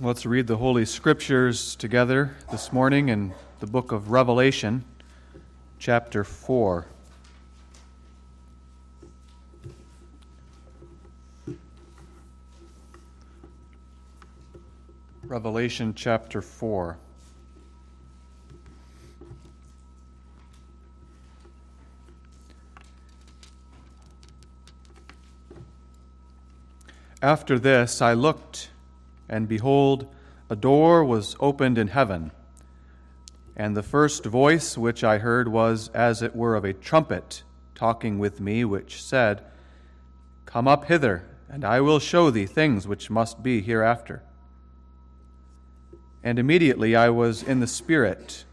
Let's read the Holy Scriptures together this morning in the book of Revelation, chapter 4. Revelation chapter 4. After this, I looked and behold, a door was opened in heaven. And the first voice which I heard was as it were of a trumpet talking with me, which said, Come up hither, and I will show thee things which must be hereafter. And immediately I was in the Spirit.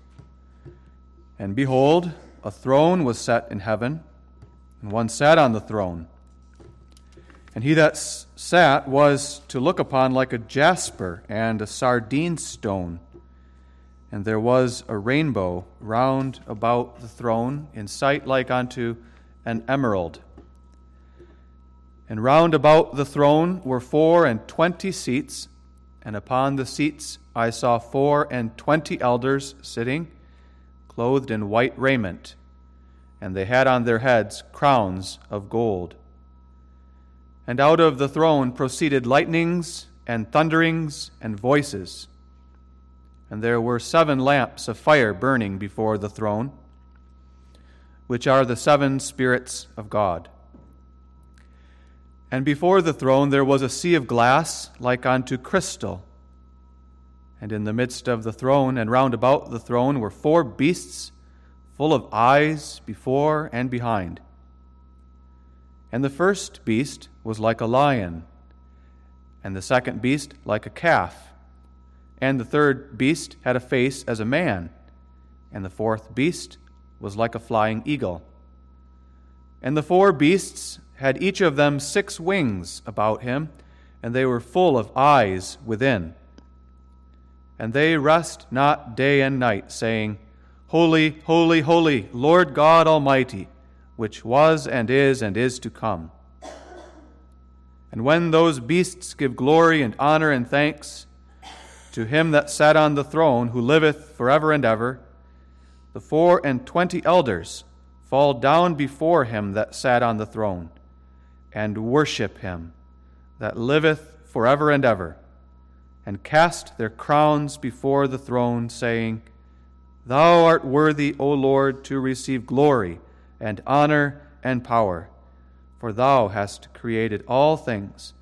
And behold, a throne was set in heaven, and one sat on the throne. And he that sat was to look upon like a jasper and a sardine stone. And there was a rainbow round about the throne, in sight like unto an emerald. And round about the throne were four and twenty seats, and upon the seats I saw four and twenty elders sitting, clothed in white raiment, and they had on their heads crowns of gold. And out of the throne proceeded lightnings and thunderings and voices. And there were seven lamps of fire burning before the throne, which are the seven spirits of God. And before the throne there was a sea of glass like unto crystal. And in the midst of the throne and round about the throne were four beasts full of eyes before and behind. And the first beast was like a lion, and the second beast like a calf, and the third beast had a face as a man, and the fourth beast was like a flying eagle. And the four beasts had each of them six wings about him, and they were full of eyes within. And they rest not day and night, saying, Holy, holy, holy, Lord God Almighty which was and is and is to come. And when those beasts give glory and honor and thanks to him that sat on the throne, who liveth forever and ever, the four and twenty elders fall down before him that sat on the throne, and worship him that liveth forever and ever, and cast their crowns before the throne, saying, Thou art worthy, O Lord, to receive glory and honor and power. For thou hast created all things,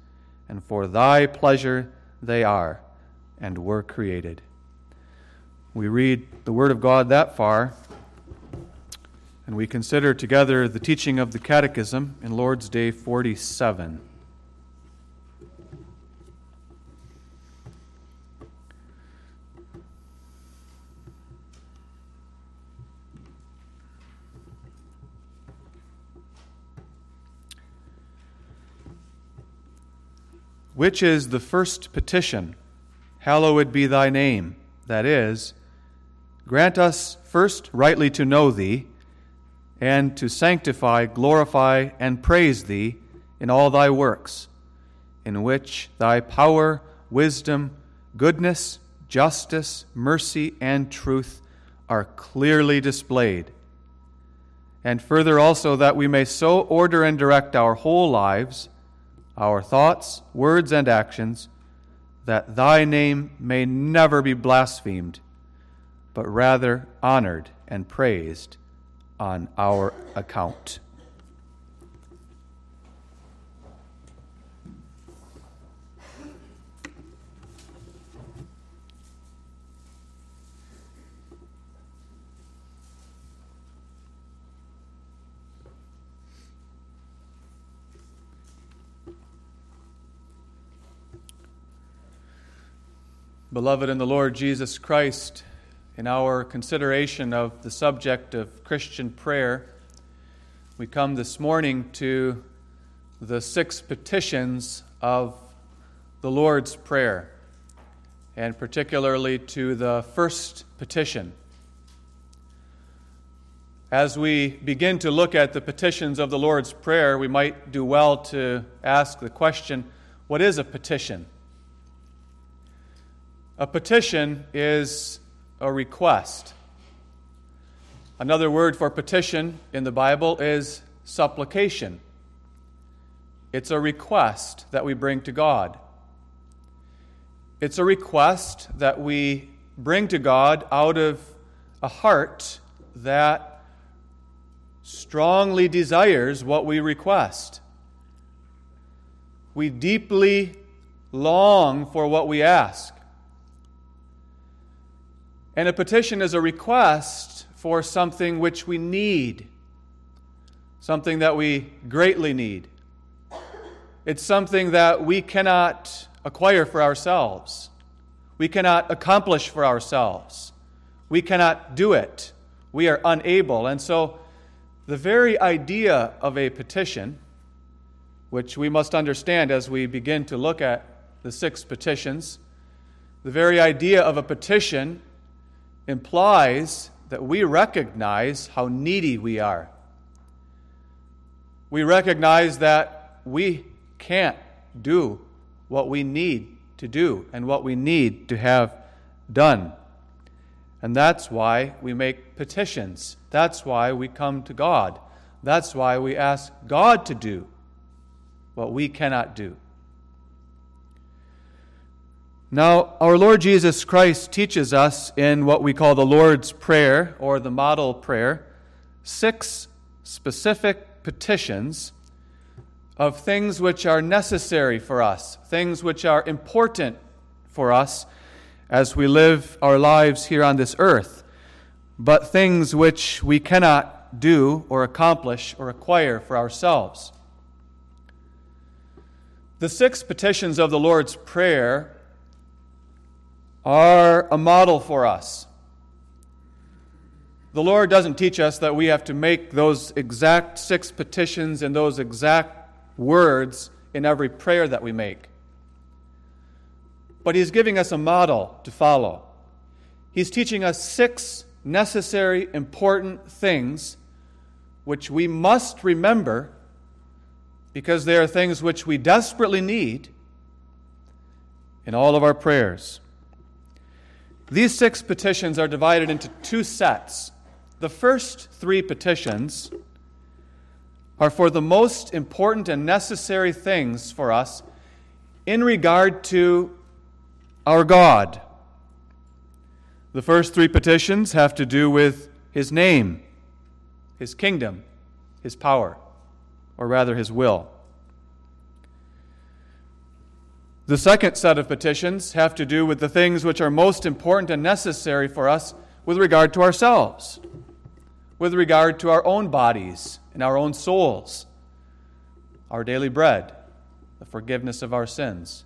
and for thy pleasure they are and were created. We read the Word of God that far, and we consider together the teaching of the Catechism in Lord's Day 47. Which is the first petition? Hallowed be thy name. That is, grant us first rightly to know thee, and to sanctify, glorify, and praise thee in all thy works, in which thy power, wisdom, goodness, justice, mercy, and truth are clearly displayed. And further also, that we may so order and direct our whole lives our thoughts, words, and actions, that thy name may never be blasphemed, but rather honored and praised on our account. Beloved in the Lord Jesus Christ, in our consideration of the subject of Christian prayer, we come this morning to the six petitions of the Lord's Prayer, and particularly to the first petition. As we begin to look at the petitions of the Lord's Prayer, we might do well to ask the question what is a petition? A petition is a request. Another word for petition in the Bible is supplication. It's a request that we bring to God. It's a request that we bring to God out of a heart that strongly desires what we request. We deeply long for what we ask. And a petition is a request for something which we need, something that we greatly need. It's something that we cannot acquire for ourselves. We cannot accomplish for ourselves. We cannot do it. We are unable. And so, the very idea of a petition, which we must understand as we begin to look at the six petitions, the very idea of a petition implies that we recognize how needy we are. We recognize that we can't do what we need to do and what we need to have done. And that's why we make petitions. That's why we come to God. That's why we ask God to do what we cannot do. Now, our Lord Jesus Christ teaches us in what we call the Lord's Prayer or the model prayer six specific petitions of things which are necessary for us, things which are important for us as we live our lives here on this earth, but things which we cannot do or accomplish or acquire for ourselves. The six petitions of the Lord's Prayer are a model for us. The Lord doesn't teach us that we have to make those exact six petitions in those exact words in every prayer that we make. But He's giving us a model to follow. He's teaching us six necessary, important things which we must remember because they are things which we desperately need in all of our prayers. These six petitions are divided into two sets. The first three petitions are for the most important and necessary things for us in regard to our God. The first three petitions have to do with His name, His kingdom, His power, or rather His will. The second set of petitions have to do with the things which are most important and necessary for us with regard to ourselves, with regard to our own bodies and our own souls, our daily bread, the forgiveness of our sins,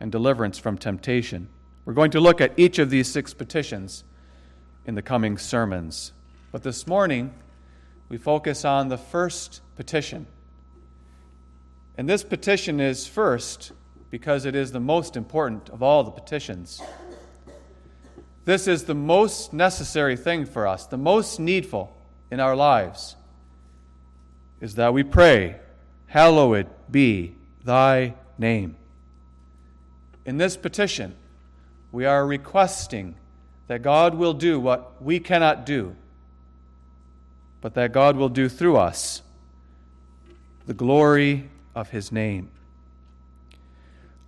and deliverance from temptation. We're going to look at each of these six petitions in the coming sermons. But this morning, we focus on the first petition. And this petition is first because it is the most important of all the petitions. This is the most necessary thing for us, the most needful in our lives is that we pray, Hallowed be thy name. In this petition, we are requesting that God will do what we cannot do, but that God will do through us the glory of his name.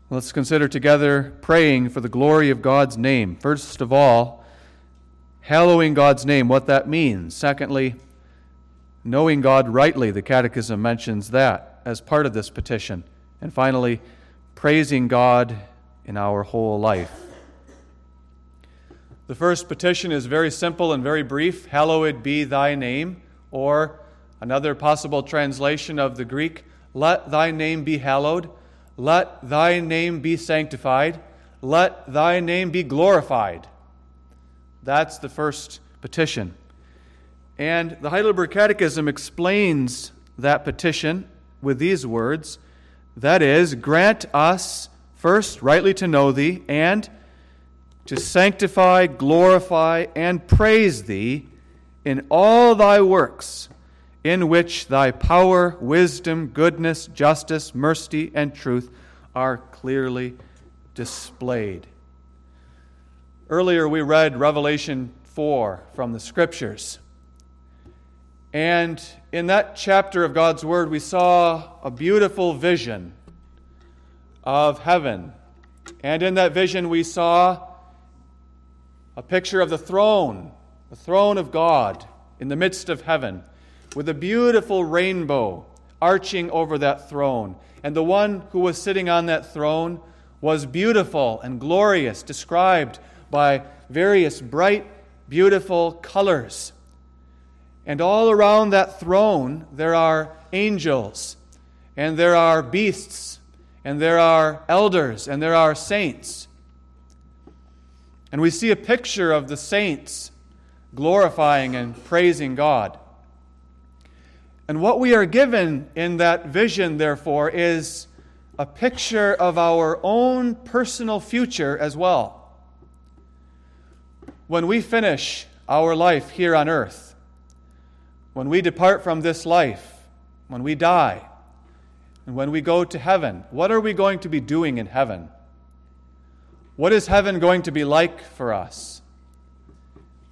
Let's consider together praying for the glory of God's name. First of all, hallowing God's name, what that means. Secondly, knowing God rightly, the Catechism mentions that as part of this petition. And finally, praising God in our whole life. The first petition is very simple and very brief Hallowed be thy name, or another possible translation of the Greek, Let thy name be hallowed, let thy name be sanctified, let thy name be glorified. That's the first petition. And the Heidelberg Catechism explains that petition with these words that is, grant us first rightly to know thee, and to sanctify, glorify, and praise thee in all thy works, in which thy power, wisdom, goodness, justice, mercy, and truth are clearly displayed. Earlier, we read Revelation 4 from the Scriptures. And in that chapter of God's Word, we saw a beautiful vision of heaven. And in that vision, we saw a picture of the throne, the throne of God in the midst of heaven, with a beautiful rainbow arching over that throne. And the one who was sitting on that throne was beautiful and glorious, described by various bright, beautiful colors. And all around that throne, there are angels, and there are beasts, and there are elders, and there are saints. And we see a picture of the saints glorifying and praising God. And what we are given in that vision, therefore, is a picture of our own personal future as well when we finish our life here on earth, when we depart from this life, when we die, and when we go to heaven, what are we going to be doing in heaven? What is heaven going to be like for us?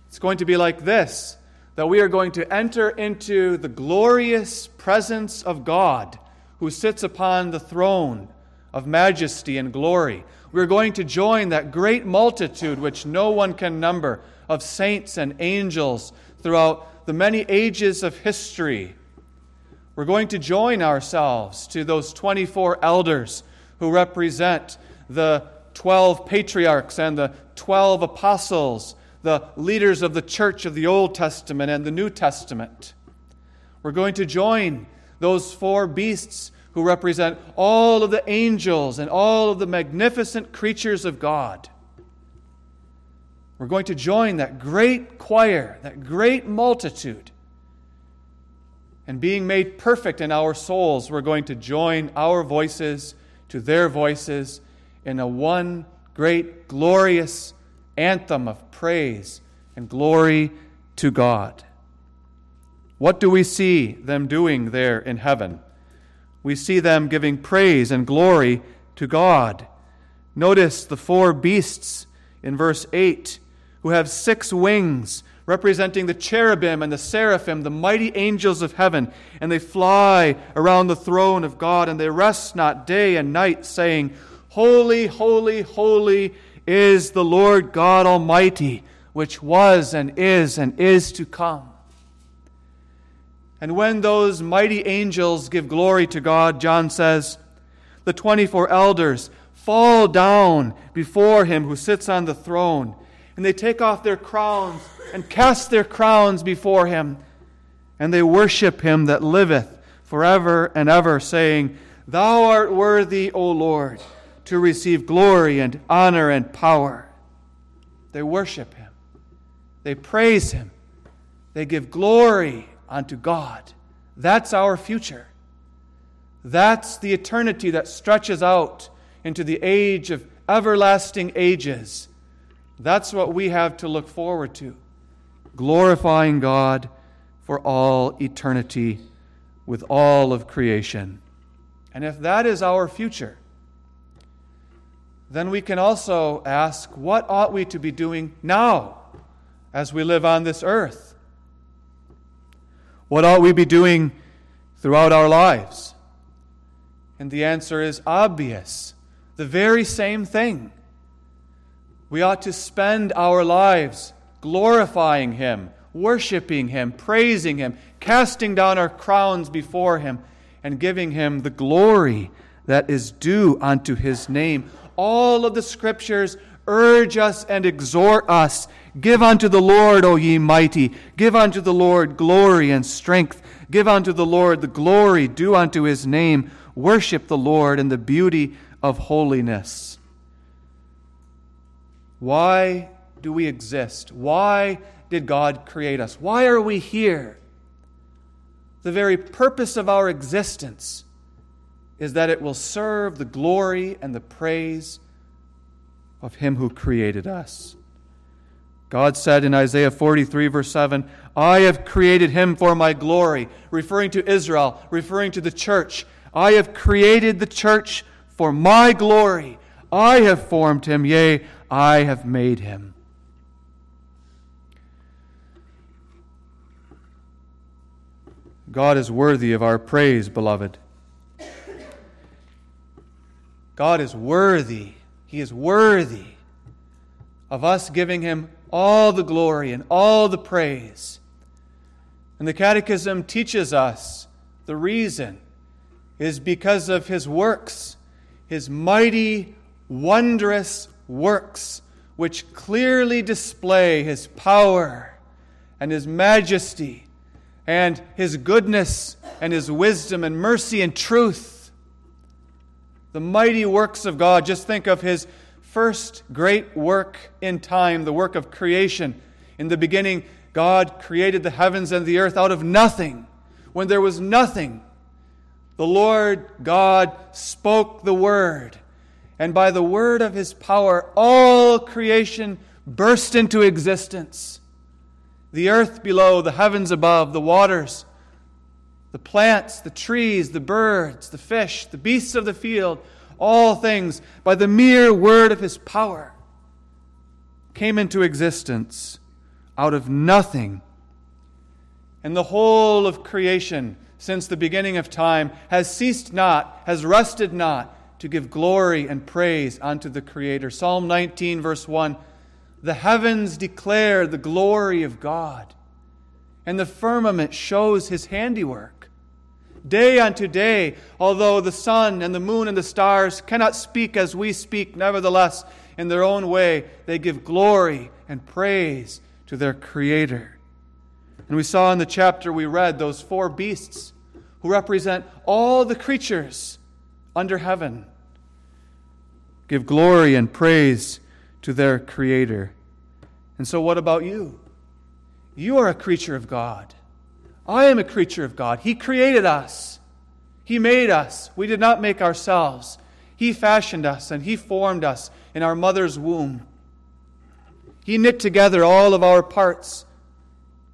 It's going to be like this that we are going to enter into the glorious presence of God who sits upon the throne of majesty and glory. We're going to join that great multitude, which no one can number, of saints and angels throughout the many ages of history. We're going to join ourselves to those 24 elders who represent the 12 patriarchs and the 12 apostles, the leaders of the church of the Old Testament and the New Testament. We're going to join those four beasts who represent all of the angels and all of the magnificent creatures of God. We're going to join that great choir, that great multitude. And being made perfect in our souls, we're going to join our voices to their voices in a one great, glorious anthem of praise and glory to God. What do we see them doing there in heaven? we see them giving praise and glory to God. Notice the four beasts in verse 8 who have six wings, representing the cherubim and the seraphim, the mighty angels of heaven. And they fly around the throne of God, and they rest not day and night, saying, Holy, holy, holy is the Lord God Almighty, which was and is and is to come. And when those mighty angels give glory to God, John says, the 24 elders fall down before him who sits on the throne, and they take off their crowns and cast their crowns before him, and they worship him that liveth forever and ever, saying, Thou art worthy, O Lord, to receive glory and honor and power. They worship him, they praise him, they give glory unto God. That's our future. That's the eternity that stretches out into the age of everlasting ages. That's what we have to look forward to glorifying God for all eternity with all of creation. And if that is our future, then we can also ask what ought we to be doing now as we live on this earth? What ought we be doing throughout our lives? And the answer is obvious the very same thing. We ought to spend our lives glorifying Him, worshiping Him, praising Him, casting down our crowns before Him, and giving Him the glory that is due unto His name. All of the Scriptures urge us and exhort us Give unto the Lord, O ye mighty. Give unto the Lord glory and strength. Give unto the Lord the glory due unto his name. Worship the Lord in the beauty of holiness. Why do we exist? Why did God create us? Why are we here? The very purpose of our existence is that it will serve the glory and the praise of Him who created us. God said in Isaiah 43, verse 7, I have created him for my glory, referring to Israel, referring to the church. I have created the church for my glory. I have formed him, yea, I have made him. God is worthy of our praise, beloved. God is worthy. He is worthy of us giving him all the glory and all the praise. And the Catechism teaches us the reason is because of his works, his mighty, wondrous works, which clearly display his power and his majesty and his goodness and his wisdom and mercy and truth. The mighty works of God, just think of his first great work in time, the work of creation. In the beginning, God created the heavens and the earth out of nothing. When there was nothing, the Lord God spoke the word, and by the word of his power, all creation burst into existence. The earth below, the heavens above, the waters, the plants, the trees, the birds, the fish, the beasts of the field, all things, by the mere word of his power, came into existence out of nothing. And the whole of creation, since the beginning of time, has ceased not, has rested not, to give glory and praise unto the Creator. Psalm 19, verse 1 The heavens declare the glory of God, and the firmament shows his handiwork. Day unto day, although the sun and the moon and the stars cannot speak as we speak, nevertheless, in their own way, they give glory and praise to their Creator. And we saw in the chapter we read those four beasts who represent all the creatures under heaven give glory and praise to their Creator. And so, what about you? You are a creature of God. I am a creature of God. He created us, He made us. We did not make ourselves. He fashioned us and He formed us in our mother's womb. He knit together all of our parts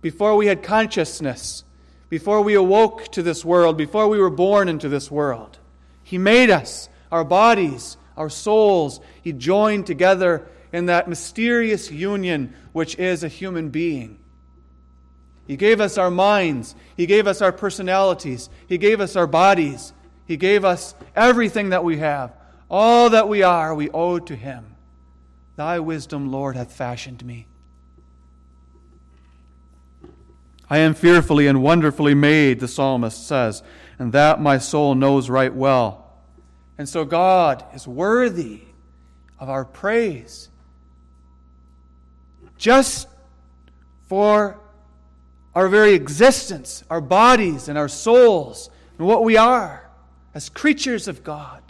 before we had consciousness, before we awoke to this world, before we were born into this world. He made us, our bodies, our souls. He joined together in that mysterious union which is a human being. He gave us our minds. He gave us our personalities. He gave us our bodies. He gave us everything that we have. All that we are, we owe to Him. Thy wisdom, Lord, hath fashioned me. I am fearfully and wonderfully made, the psalmist says, and that my soul knows right well. And so God is worthy of our praise. Just for our very existence, our bodies and our souls, and what we are as creatures of God.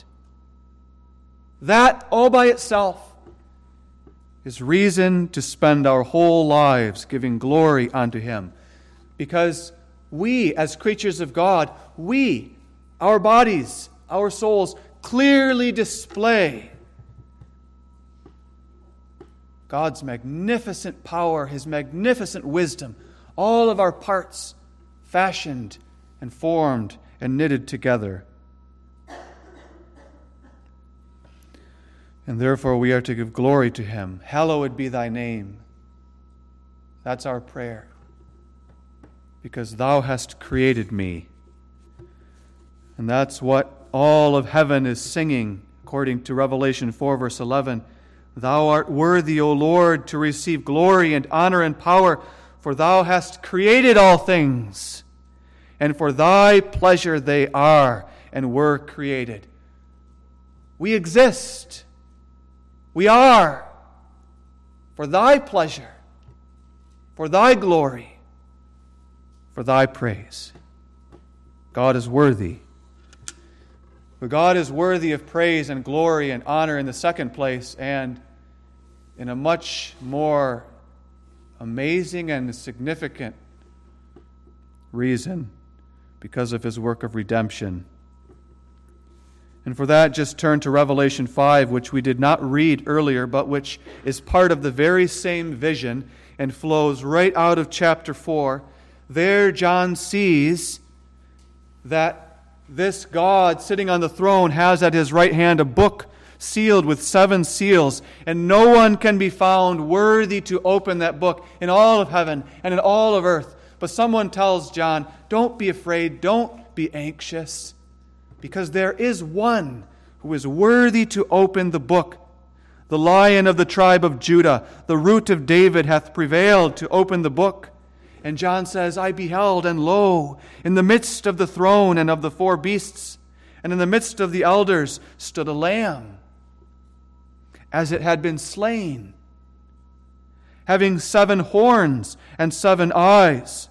That all by itself is reason to spend our whole lives giving glory unto Him. Because we, as creatures of God, we, our bodies, our souls, clearly display God's magnificent power, His magnificent wisdom, all of our parts fashioned and formed and knitted together. and therefore we are to give glory to him. Hallowed be thy name. That's our prayer. Because thou hast created me. And that's what all of heaven is singing, according to Revelation 4, verse 11. Thou art worthy, O Lord, to receive glory and honor and power, for thou hast created all things, and for thy pleasure they are and were created. We exist we are for thy pleasure, for thy glory, for thy praise. God is worthy. But God is worthy of praise and glory and honor in the second place, and in a much more amazing and significant reason because of his work of redemption. And for that, just turn to Revelation 5, which we did not read earlier, but which is part of the very same vision and flows right out of chapter 4. There, John sees that this God sitting on the throne has at his right hand a book sealed with seven seals, and no one can be found worthy to open that book in all of heaven and in all of earth, But someone tells John, Don't be afraid, don't be anxious, because there is one who is worthy to open the book. The lion of the tribe of Judah, the root of David, hath prevailed to open the book. And John says, I beheld, and lo, in the midst of the throne and of the four beasts, and in the midst of the elders, stood a lamb, as it had been slain, having seven horns and seven eyes.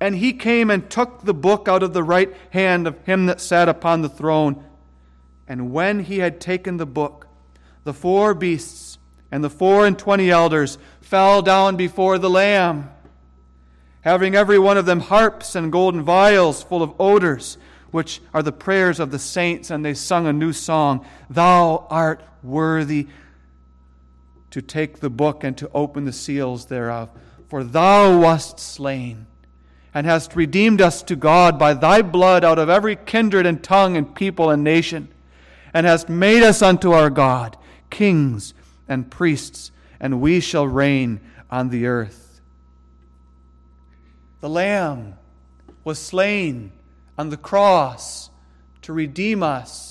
And he came and took the book out of the right hand of him that sat upon the throne. And when he had taken the book, the four beasts and the four and twenty elders fell down before the Lamb, having every one of them harps and golden vials full of odors, which are the prayers of the saints. And they sung a new song Thou art worthy to take the book and to open the seals thereof, for thou wast slain and hast redeemed us to God by thy blood out of every kindred and tongue and people and nation and hast made us unto our God kings and priests, and we shall reign on the earth. The Lamb was slain on the cross to redeem us,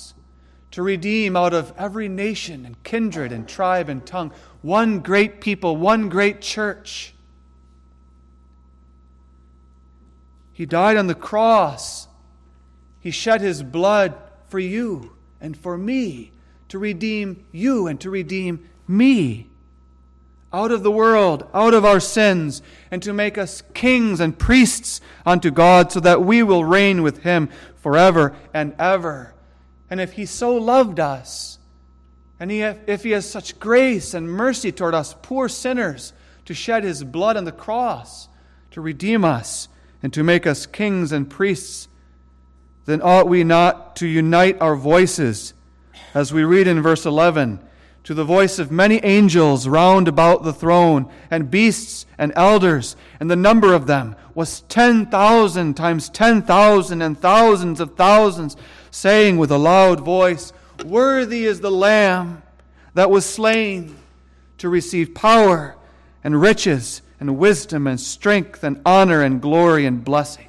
to redeem out of every nation and kindred and tribe and tongue one great people, one great church. He died on the cross. He shed his blood for you and for me, to redeem you and to redeem me out of the world, out of our sins, and to make us kings and priests unto God, so that we will reign with him forever and ever. And if he so loved us, and he, if he has such grace and mercy toward us, poor sinners, to shed his blood on the cross, to redeem us, and to make us kings and priests then ought we not to unite our voices, as we read in verse 11, to the voice of many angels round about the throne, and beasts and elders, and the number of them was 10,000 times 10,000 and thousands of thousands, saying with a loud voice, Worthy is the Lamb that was slain to receive power and riches and wisdom and strength and honor and glory and blessing.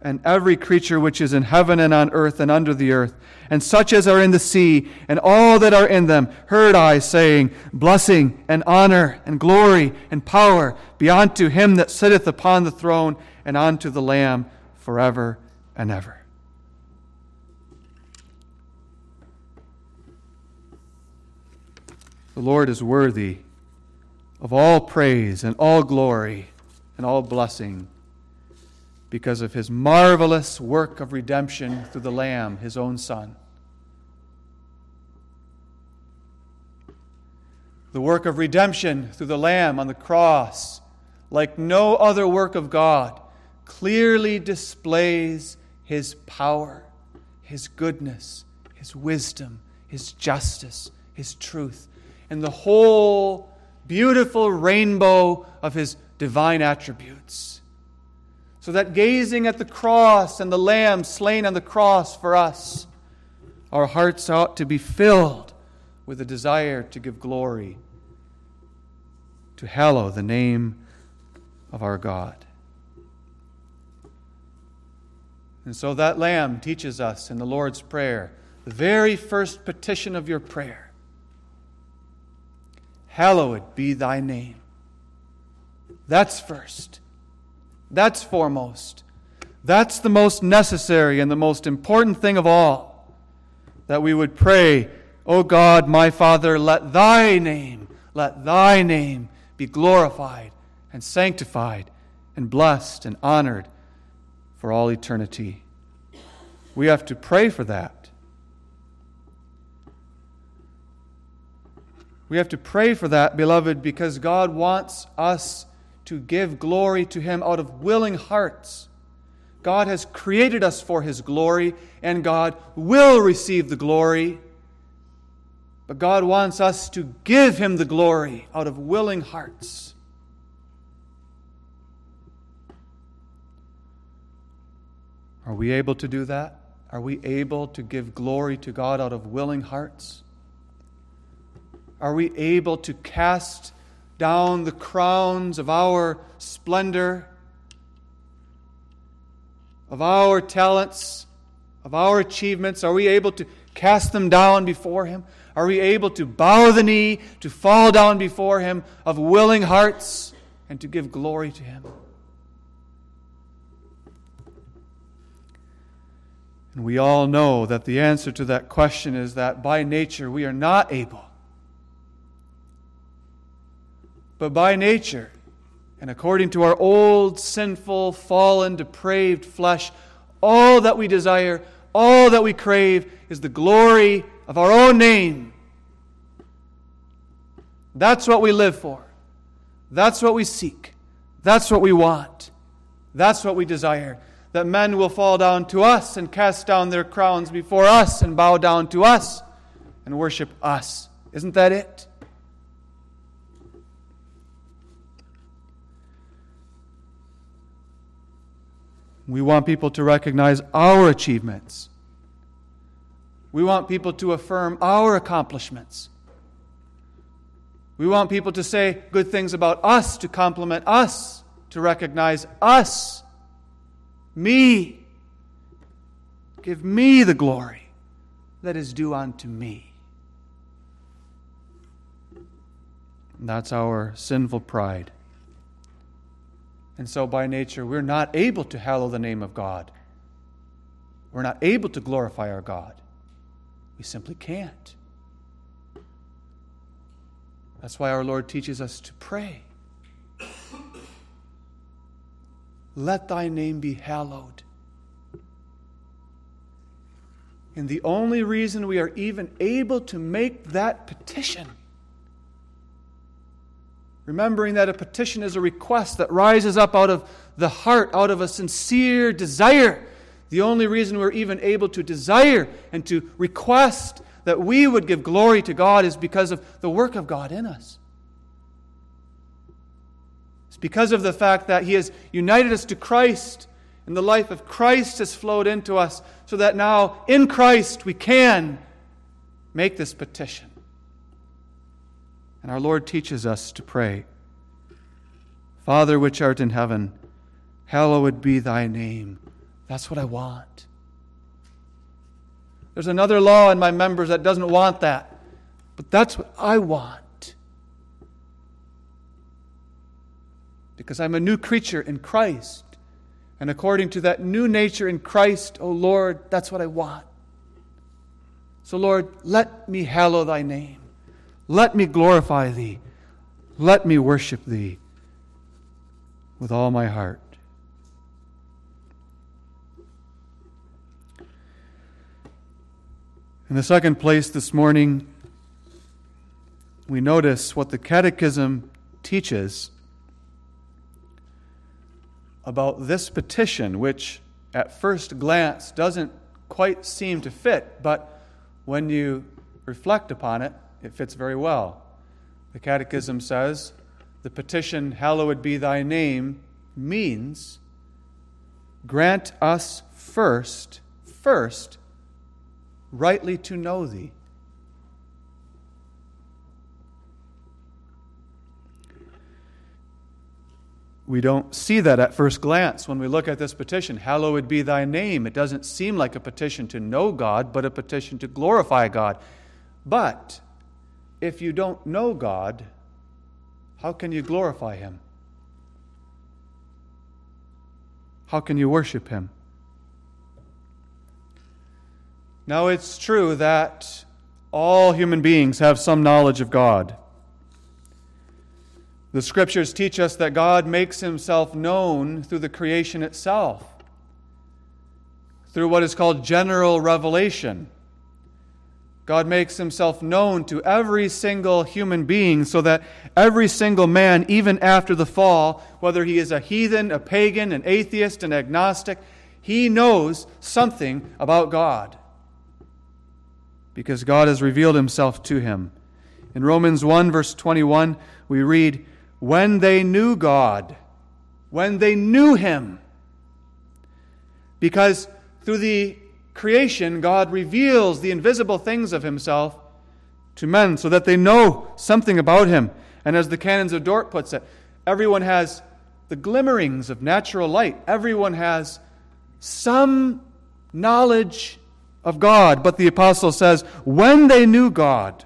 And every creature which is in heaven and on earth and under the earth, and such as are in the sea, and all that are in them, heard I saying, Blessing and honor and glory and power be unto him that sitteth upon the throne and unto the Lamb forever and ever. The Lord is worthy of all praise and all glory and all blessing because of his marvelous work of redemption through the Lamb, his own Son. The work of redemption through the Lamb on the cross, like no other work of God, clearly displays his power, his goodness, his wisdom, his justice, his truth, and the whole beautiful rainbow of his divine attributes so that gazing at the cross and the Lamb slain on the cross for us, our hearts ought to be filled with a desire to give glory, to hallow the name of our God. And so that Lamb teaches us in the Lord's Prayer, the very first petition of your prayer Hallowed be thy name. That's first. That's foremost. That's the most necessary and the most important thing of all. That we would pray, O God, my Father, let thy name, let thy name be glorified and sanctified and blessed and honored for all eternity. We have to pray for that. We have to pray for that, beloved, because God wants us to give glory to Him out of willing hearts. God has created us for His glory, and God will receive the glory. But God wants us to give Him the glory out of willing hearts. Are we able to do that? Are we able to give glory to God out of willing hearts? Are we able to cast down the crowns of our splendor, of our talents, of our achievements? Are we able to cast them down before Him? Are we able to bow the knee, to fall down before Him of willing hearts, and to give glory to Him? And we all know that the answer to that question is that by nature we are not able. But by nature, and according to our old, sinful, fallen, depraved flesh, all that we desire, all that we crave is the glory of our own name. That's what we live for. That's what we seek. That's what we want. That's what we desire that men will fall down to us and cast down their crowns before us and bow down to us and worship us. Isn't that it? We want people to recognize our achievements. We want people to affirm our accomplishments. We want people to say good things about us, to compliment us, to recognize us me. Give me the glory that is due unto me. That's our sinful pride. And so, by nature, we're not able to hallow the name of God. We're not able to glorify our God. We simply can't. That's why our Lord teaches us to pray. Let thy name be hallowed. And the only reason we are even able to make that petition, remembering that a petition is a request that rises up out of the heart, out of a sincere desire, the only reason we're even able to desire and to request that we would give glory to God is because of the work of God in us. It's because of the fact that He has united us to Christ, and the life of Christ has flowed into us, so that now in Christ we can make this petition. And our Lord teaches us to pray Father, which art in heaven, hallowed be thy name. That's what I want. There's another law in my members that doesn't want that, but that's what I want. Because I'm a new creature in Christ. And according to that new nature in Christ, O oh Lord, that's what I want. So, Lord, let me hallow thy name. Let me glorify thee. Let me worship thee with all my heart. In the second place this morning, we notice what the Catechism teaches about this petition, which at first glance doesn't quite seem to fit, but when you reflect upon it, it fits very well. The Catechism says the petition, Hallowed be thy name, means grant us first, first, rightly to know thee. We don't see that at first glance when we look at this petition. Hallowed be thy name. It doesn't seem like a petition to know God, but a petition to glorify God. But if you don't know God, how can you glorify him? How can you worship him? Now, it's true that all human beings have some knowledge of God. The scriptures teach us that God makes himself known through the creation itself, through what is called general revelation. God makes himself known to every single human being so that every single man, even after the fall, whether he is a heathen, a pagan, an atheist, an agnostic, he knows something about God because God has revealed himself to him. In Romans 1, verse 21, we read, when they knew God, when they knew Him. Because through the creation, God reveals the invisible things of Himself to men so that they know something about Him. And as the Canons of Dort puts it, everyone has the glimmerings of natural light. Everyone has some knowledge of God. But the apostle says, when they knew God,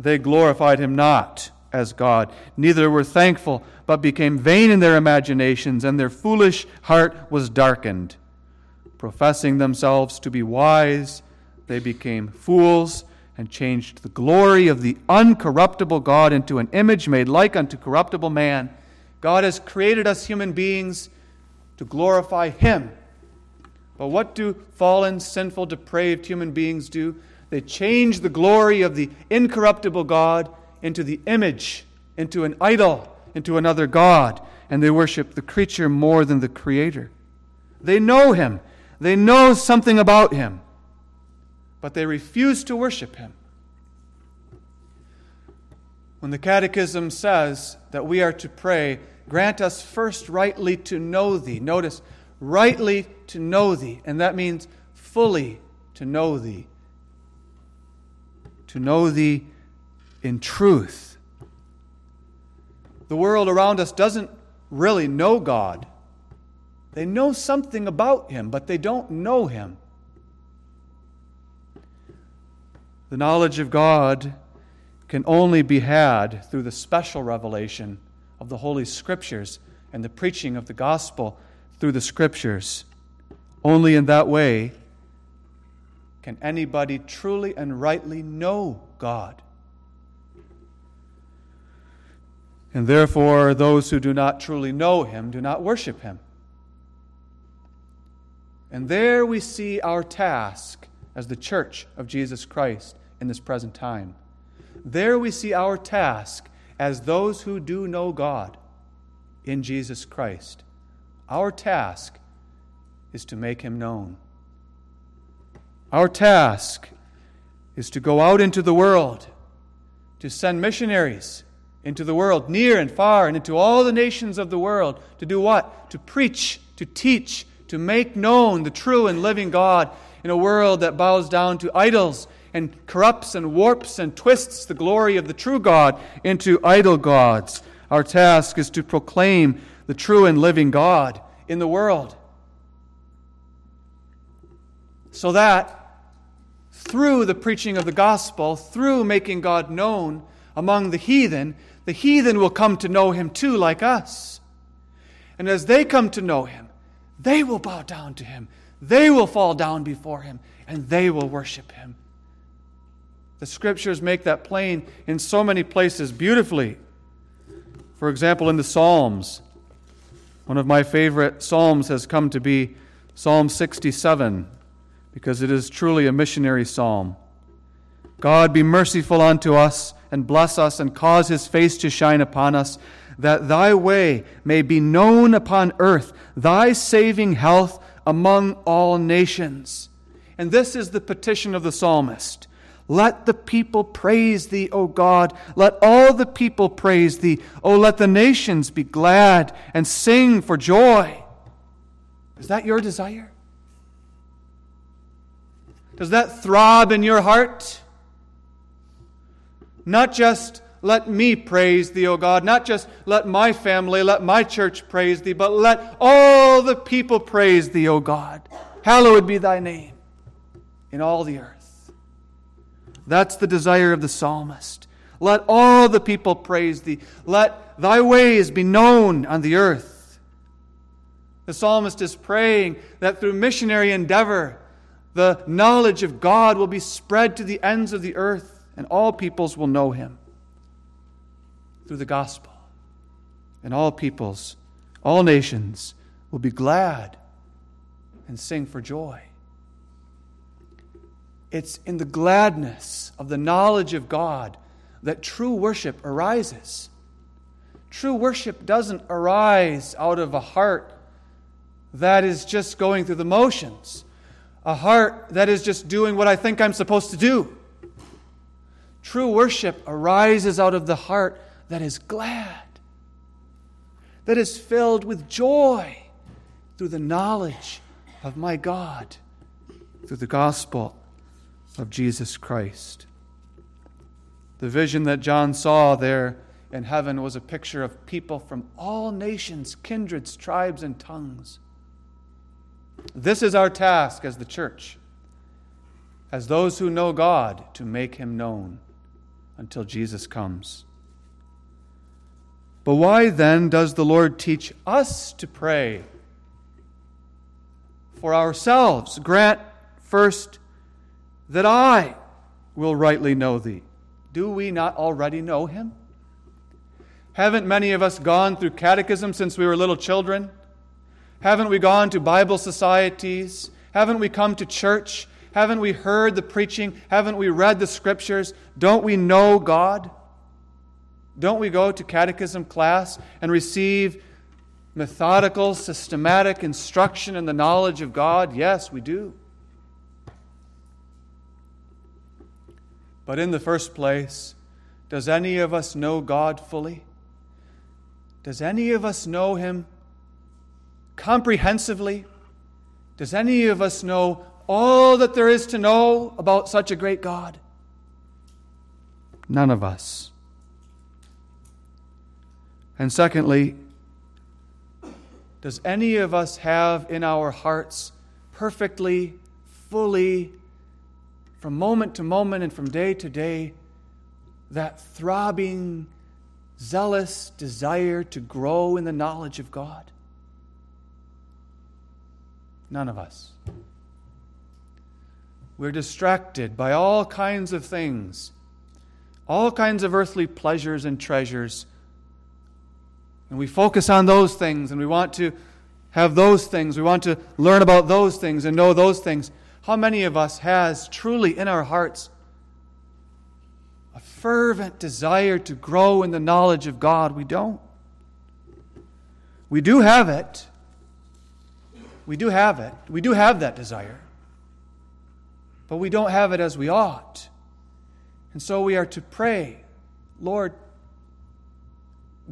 they glorified him not as God, neither were thankful, but became vain in their imaginations, and their foolish heart was darkened. Professing themselves to be wise, they became fools and changed the glory of the uncorruptible God into an image made like unto corruptible man. God has created us human beings to glorify Him. But what do fallen, sinful, depraved human beings do? They change the glory of the incorruptible God into the image, into an idol, into another God, and they worship the creature more than the Creator. They know Him, they know something about Him, but they refuse to worship Him. When the Catechism says that we are to pray, grant us first rightly to know Thee. Notice, rightly to know Thee, and that means fully to know Thee to know Thee in truth. The world around us doesn't really know God. They know something about Him, but they don't know Him. The knowledge of God can only be had through the special revelation of the Holy Scriptures and the preaching of the gospel through the Scriptures. Only in that way can anybody truly and rightly know God. And therefore, those who do not truly know Him do not worship Him. And there we see our task as the church of Jesus Christ in this present time. There we see our task as those who do know God in Jesus Christ. Our task is to make Him known. Our task is to go out into the world, to send missionaries into the world, near and far, and into all the nations of the world. To do what? To preach, to teach, to make known the true and living God in a world that bows down to idols and corrupts and warps and twists the glory of the true God into idol gods. Our task is to proclaim the true and living God in the world. So that through the preaching of the gospel, through making God known among the heathen, the heathen will come to know him too, like us. And as they come to know him, they will bow down to him, they will fall down before him, and they will worship him. The scriptures make that plain in so many places beautifully. For example, in the Psalms, one of my favorite Psalms has come to be Psalm 67 because it is truly a missionary psalm. God, be merciful unto us and bless us and cause his face to shine upon us, that thy way may be known upon earth, thy saving health among all nations. And this is the petition of the psalmist. Let the people praise thee, O God. Let all the people praise thee. O let the nations be glad and sing for joy. Is that your desire? Does that throb in your heart? Not just let me praise thee, O God, not just let my family, let my church praise thee, but let all the people praise thee, O God. Hallowed be thy name in all the earth. That's the desire of the psalmist. Let all the people praise thee. Let thy ways be known on the earth. The psalmist is praying that through missionary endeavor, the knowledge of God will be spread to the ends of the earth, and all peoples will know him through the gospel. And all peoples, all nations will be glad and sing for joy. It's in the gladness of the knowledge of God that true worship arises. True worship doesn't arise out of a heart that is just going through the motions a heart that is just doing what I think I'm supposed to do. True worship arises out of the heart that is glad, that is filled with joy through the knowledge of my God, through the gospel of Jesus Christ. The vision that John saw there in heaven was a picture of people from all nations, kindreds, tribes, and tongues. This is our task as the church, as those who know God, to make him known until Jesus comes. But why then does the Lord teach us to pray? For ourselves, grant first that I will rightly know thee. Do we not already know him? Haven't many of us gone through catechism since we were little children? Haven't we gone to Bible societies? Haven't we come to church? Haven't we heard the preaching? Haven't we read the scriptures? Don't we know God? Don't we go to catechism class and receive methodical, systematic instruction in the knowledge of God? Yes, we do. But in the first place, does any of us know God fully? Does any of us know Him comprehensively? Does any of us know all that there is to know about such a great God? None of us. And secondly, does any of us have in our hearts perfectly, fully, from moment to moment and from day to day, that throbbing, zealous desire to grow in the knowledge of God? None of us. We're distracted by all kinds of things, all kinds of earthly pleasures and treasures. And we focus on those things and we want to have those things. We want to learn about those things and know those things. How many of us has truly in our hearts a fervent desire to grow in the knowledge of God? We don't. We do have it. We do have it. We do have that desire but we don't have it as we ought. And so we are to pray, Lord,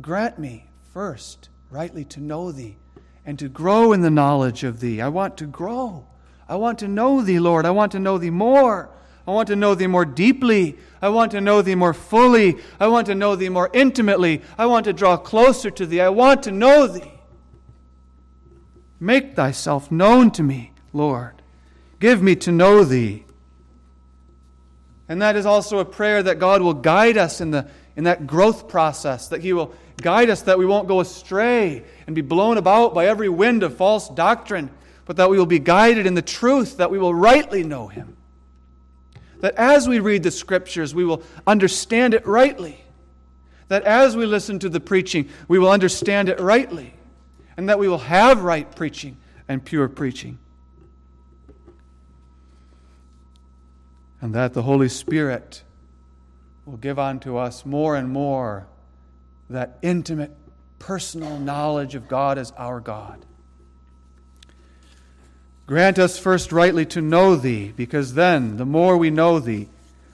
grant me first rightly to know Thee and to grow in the knowledge of Thee. I want to grow. I want to know Thee, Lord. I want to know Thee more. I want to know Thee more deeply. I want to know Thee more fully. I want to know Thee more intimately. I want to draw closer to Thee. I want to know Thee. Make Thyself known to me, Lord. Give me to know Thee. And that is also a prayer that God will guide us in, the, in that growth process, that He will guide us that we won't go astray and be blown about by every wind of false doctrine, but that we will be guided in the truth, that we will rightly know Him. That as we read the Scriptures, we will understand it rightly. That as we listen to the preaching, we will understand it rightly. And that we will have right preaching and pure preaching. And that the Holy Spirit will give unto us more and more that intimate, personal knowledge of God as our God. Grant us first rightly to know Thee, because then, the more we know Thee,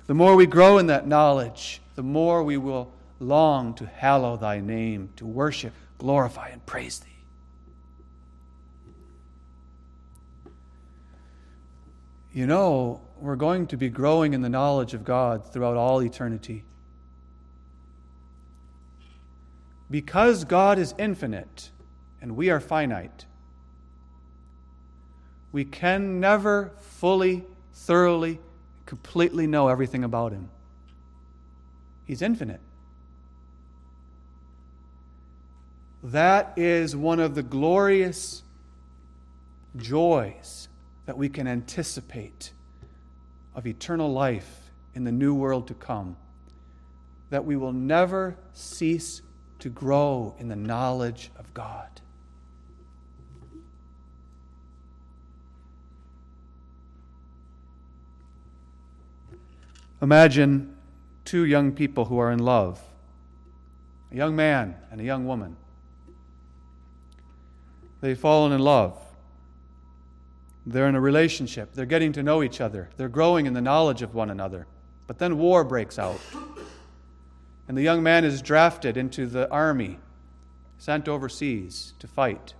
the more we grow in that knowledge, the more we will long to hallow Thy name, to worship, glorify, and praise Thee. You know, we're going to be growing in the knowledge of God throughout all eternity. Because God is infinite and we are finite, we can never fully, thoroughly, completely know everything about Him. He's infinite. That is one of the glorious joys that we can anticipate of eternal life in the new world to come, that we will never cease to grow in the knowledge of God. Imagine two young people who are in love a young man and a young woman. They've fallen in love. They're in a relationship. They're getting to know each other. They're growing in the knowledge of one another. But then war breaks out. And the young man is drafted into the army, sent overseas to fight.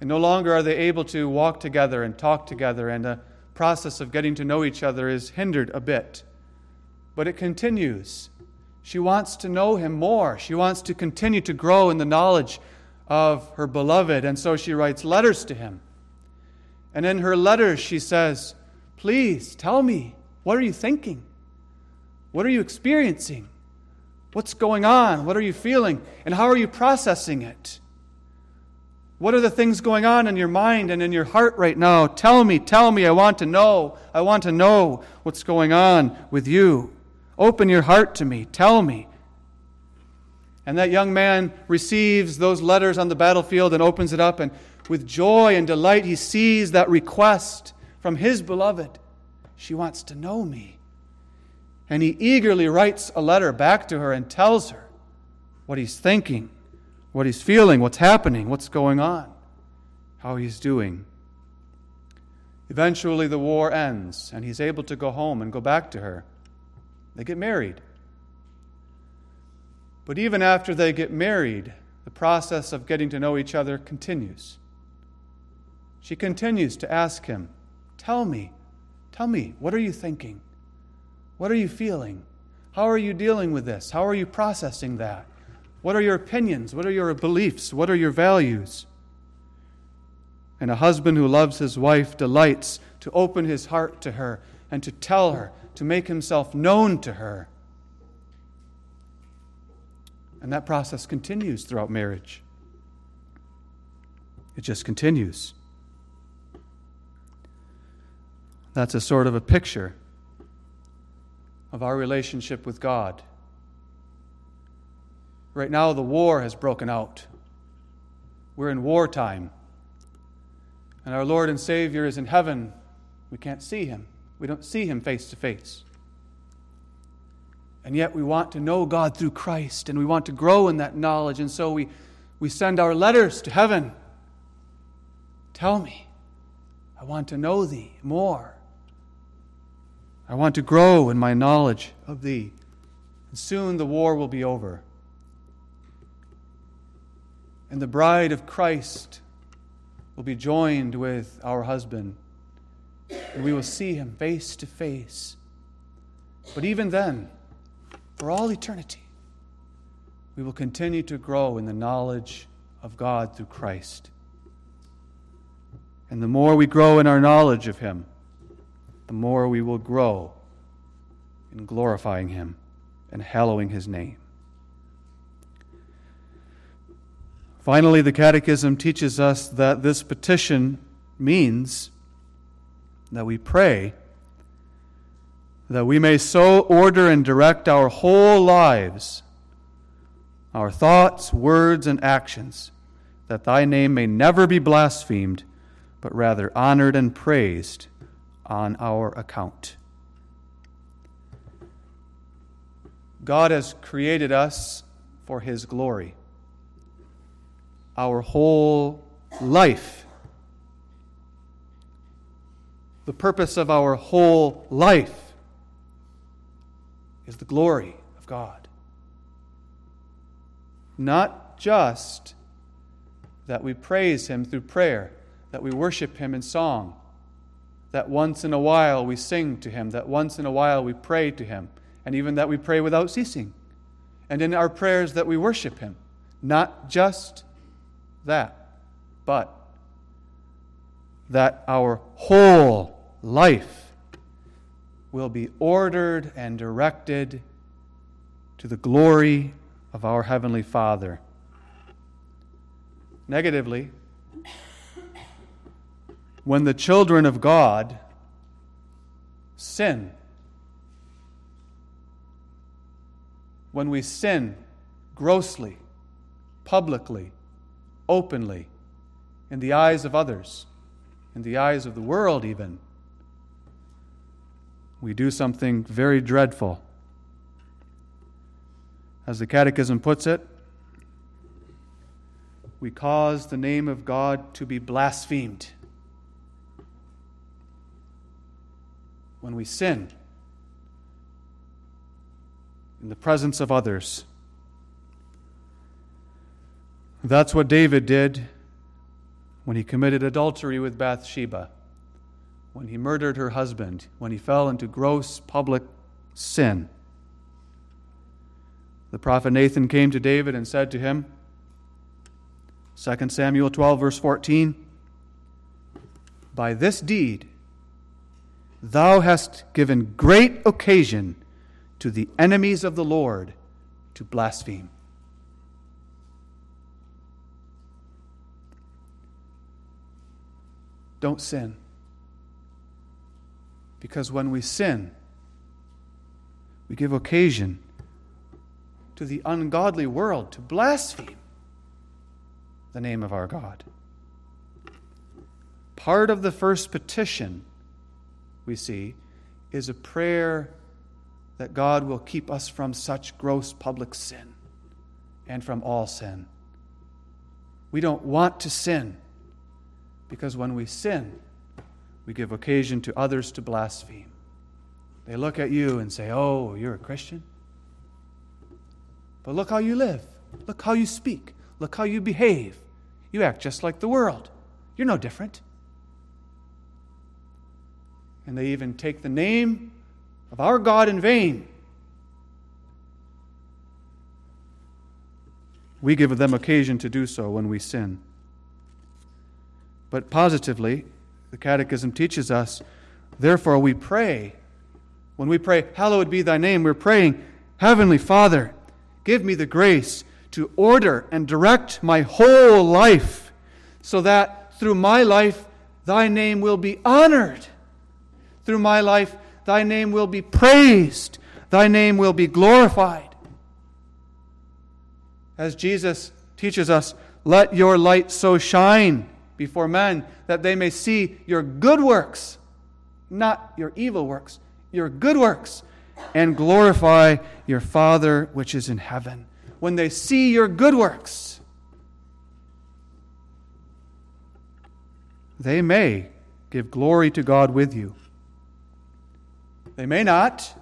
And no longer are they able to walk together and talk together, and the process of getting to know each other is hindered a bit. But it continues. She wants to know him more. She wants to continue to grow in the knowledge of her beloved, and so she writes letters to him. And in her letters, she says, Please tell me, what are you thinking? What are you experiencing? What's going on? What are you feeling? And how are you processing it? What are the things going on in your mind and in your heart right now? Tell me, tell me. I want to know. I want to know what's going on with you. Open your heart to me. Tell me. And that young man receives those letters on the battlefield and opens it up, and with joy and delight, he sees that request from his beloved. She wants to know me. And he eagerly writes a letter back to her and tells her what he's thinking what he's feeling, what's happening, what's going on, how he's doing. Eventually, the war ends, and he's able to go home and go back to her. They get married. But even after they get married, the process of getting to know each other continues. She continues to ask him, Tell me, tell me, what are you thinking? What are you feeling? How are you dealing with this? How are you processing that? What are your opinions? What are your beliefs? What are your values? And a husband who loves his wife delights to open his heart to her and to tell her, to make himself known to her. And that process continues throughout marriage. It just continues. That's a sort of a picture of our relationship with God. Right now, the war has broken out. We're in wartime. And our Lord and Savior is in heaven. We can't see him, we don't see him face to face. And yet, we want to know God through Christ, and we want to grow in that knowledge. And so, we, we send our letters to heaven. Tell me, I want to know thee more. I want to grow in my knowledge of thee. And soon the war will be over and the bride of Christ will be joined with our husband, and we will see him face to face. But even then, for all eternity, we will continue to grow in the knowledge of God through Christ. And the more we grow in our knowledge of Him, the more we will grow in glorifying Him and hallowing His name. Finally, the Catechism teaches us that this petition means that we pray that we may so order and direct our whole lives, our thoughts, words, and actions, that thy name may never be blasphemed, but rather honored and praised on our account. God has created us for his glory our whole life. The purpose of our whole life is the glory of God. Not just that we praise Him through prayer, that we worship Him in song, that once in a while we sing to Him, that once in a while we pray to Him, and even that we pray without ceasing. And in our prayers that we worship Him. Not just that, but that our whole life will be ordered and directed to the glory of our Heavenly Father. Negatively, when the children of God sin, when we sin grossly, publicly, openly in the eyes of others, in the eyes of the world, even. We do something very dreadful. As the Catechism puts it, we cause the name of God to be blasphemed. When we sin in the presence of others, that's what David did when he committed adultery with Bathsheba, when he murdered her husband, when he fell into gross public sin. The prophet Nathan came to David and said to him, 2 Samuel 12, verse 14, By this deed thou hast given great occasion to the enemies of the Lord to blaspheme. Don't sin. Because when we sin, we give occasion to the ungodly world to blaspheme the name of our God. Part of the first petition, we see, is a prayer that God will keep us from such gross public sin and from all sin. We don't want to sin because when we sin, we give occasion to others to blaspheme. They look at you and say, Oh, you're a Christian? But look how you live. Look how you speak. Look how you behave. You act just like the world. You're no different. And they even take the name of our God in vain. We give them occasion to do so when we sin. But positively, the Catechism teaches us, therefore, we pray. When we pray, Hallowed be thy name, we're praying, Heavenly Father, give me the grace to order and direct my whole life so that through my life thy name will be honored. Through my life, thy name will be praised. Thy name will be glorified. As Jesus teaches us, let your light so shine before men, that they may see your good works, not your evil works, your good works, and glorify your Father which is in heaven. When they see your good works, they may give glory to God with you. They may not.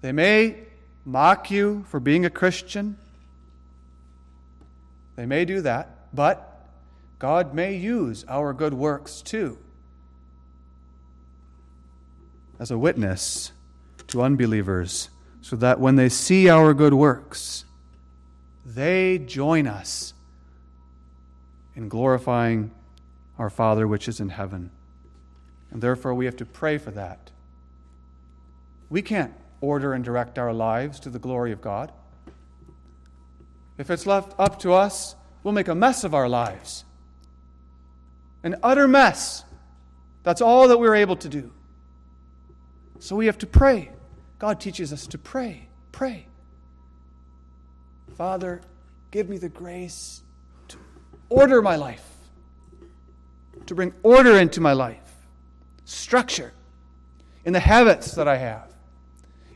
They may mock you for being a Christian. They may do that. But God may use our good works too as a witness to unbelievers, so that when they see our good works, they join us in glorifying our Father which is in heaven. And therefore, we have to pray for that. We can't order and direct our lives to the glory of God. If it's left up to us, we'll make a mess of our lives. An utter mess. That's all that we're able to do. So we have to pray. God teaches us to pray. Pray. Father, give me the grace to order my life, to bring order into my life, structure in the habits that I have,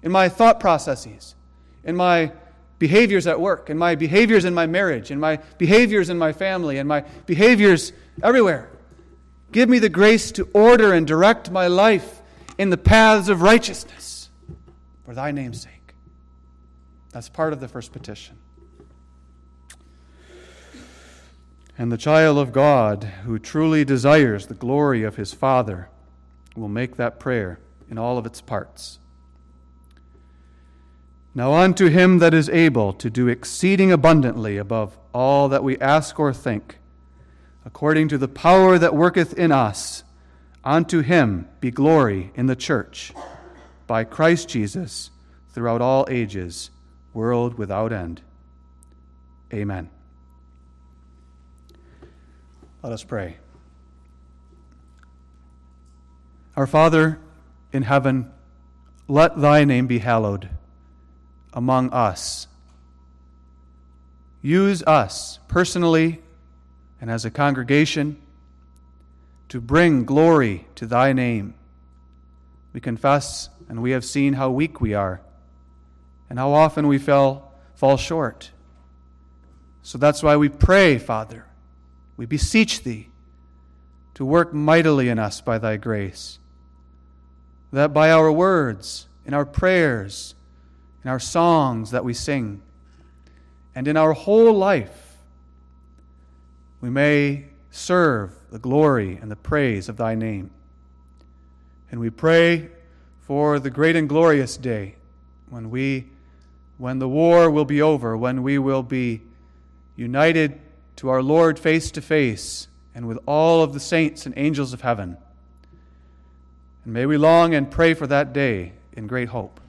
in my thought processes, in my behaviors at work, in my behaviors in my marriage, in my behaviors in my family, and my behaviors everywhere. Give me the grace to order and direct my life in the paths of righteousness for thy name's sake. That's part of the first petition. And the child of God who truly desires the glory of his Father will make that prayer in all of its parts. Now unto him that is able to do exceeding abundantly above all that we ask or think, according to the power that worketh in us, unto him be glory in the church, by Christ Jesus, throughout all ages, world without end. Amen. Let us pray. Our Father in heaven, let thy name be hallowed among us. Use us personally and as a congregation to bring glory to thy name. We confess and we have seen how weak we are and how often we fell, fall short. So that's why we pray, Father. We beseech thee to work mightily in us by thy grace, that by our words, in our prayers, in our songs that we sing, and in our whole life, we may serve the glory and the praise of thy name. And we pray for the great and glorious day when we when the war will be over, when we will be united to our Lord face to face and with all of the saints and angels of heaven. And may we long and pray for that day in great hope.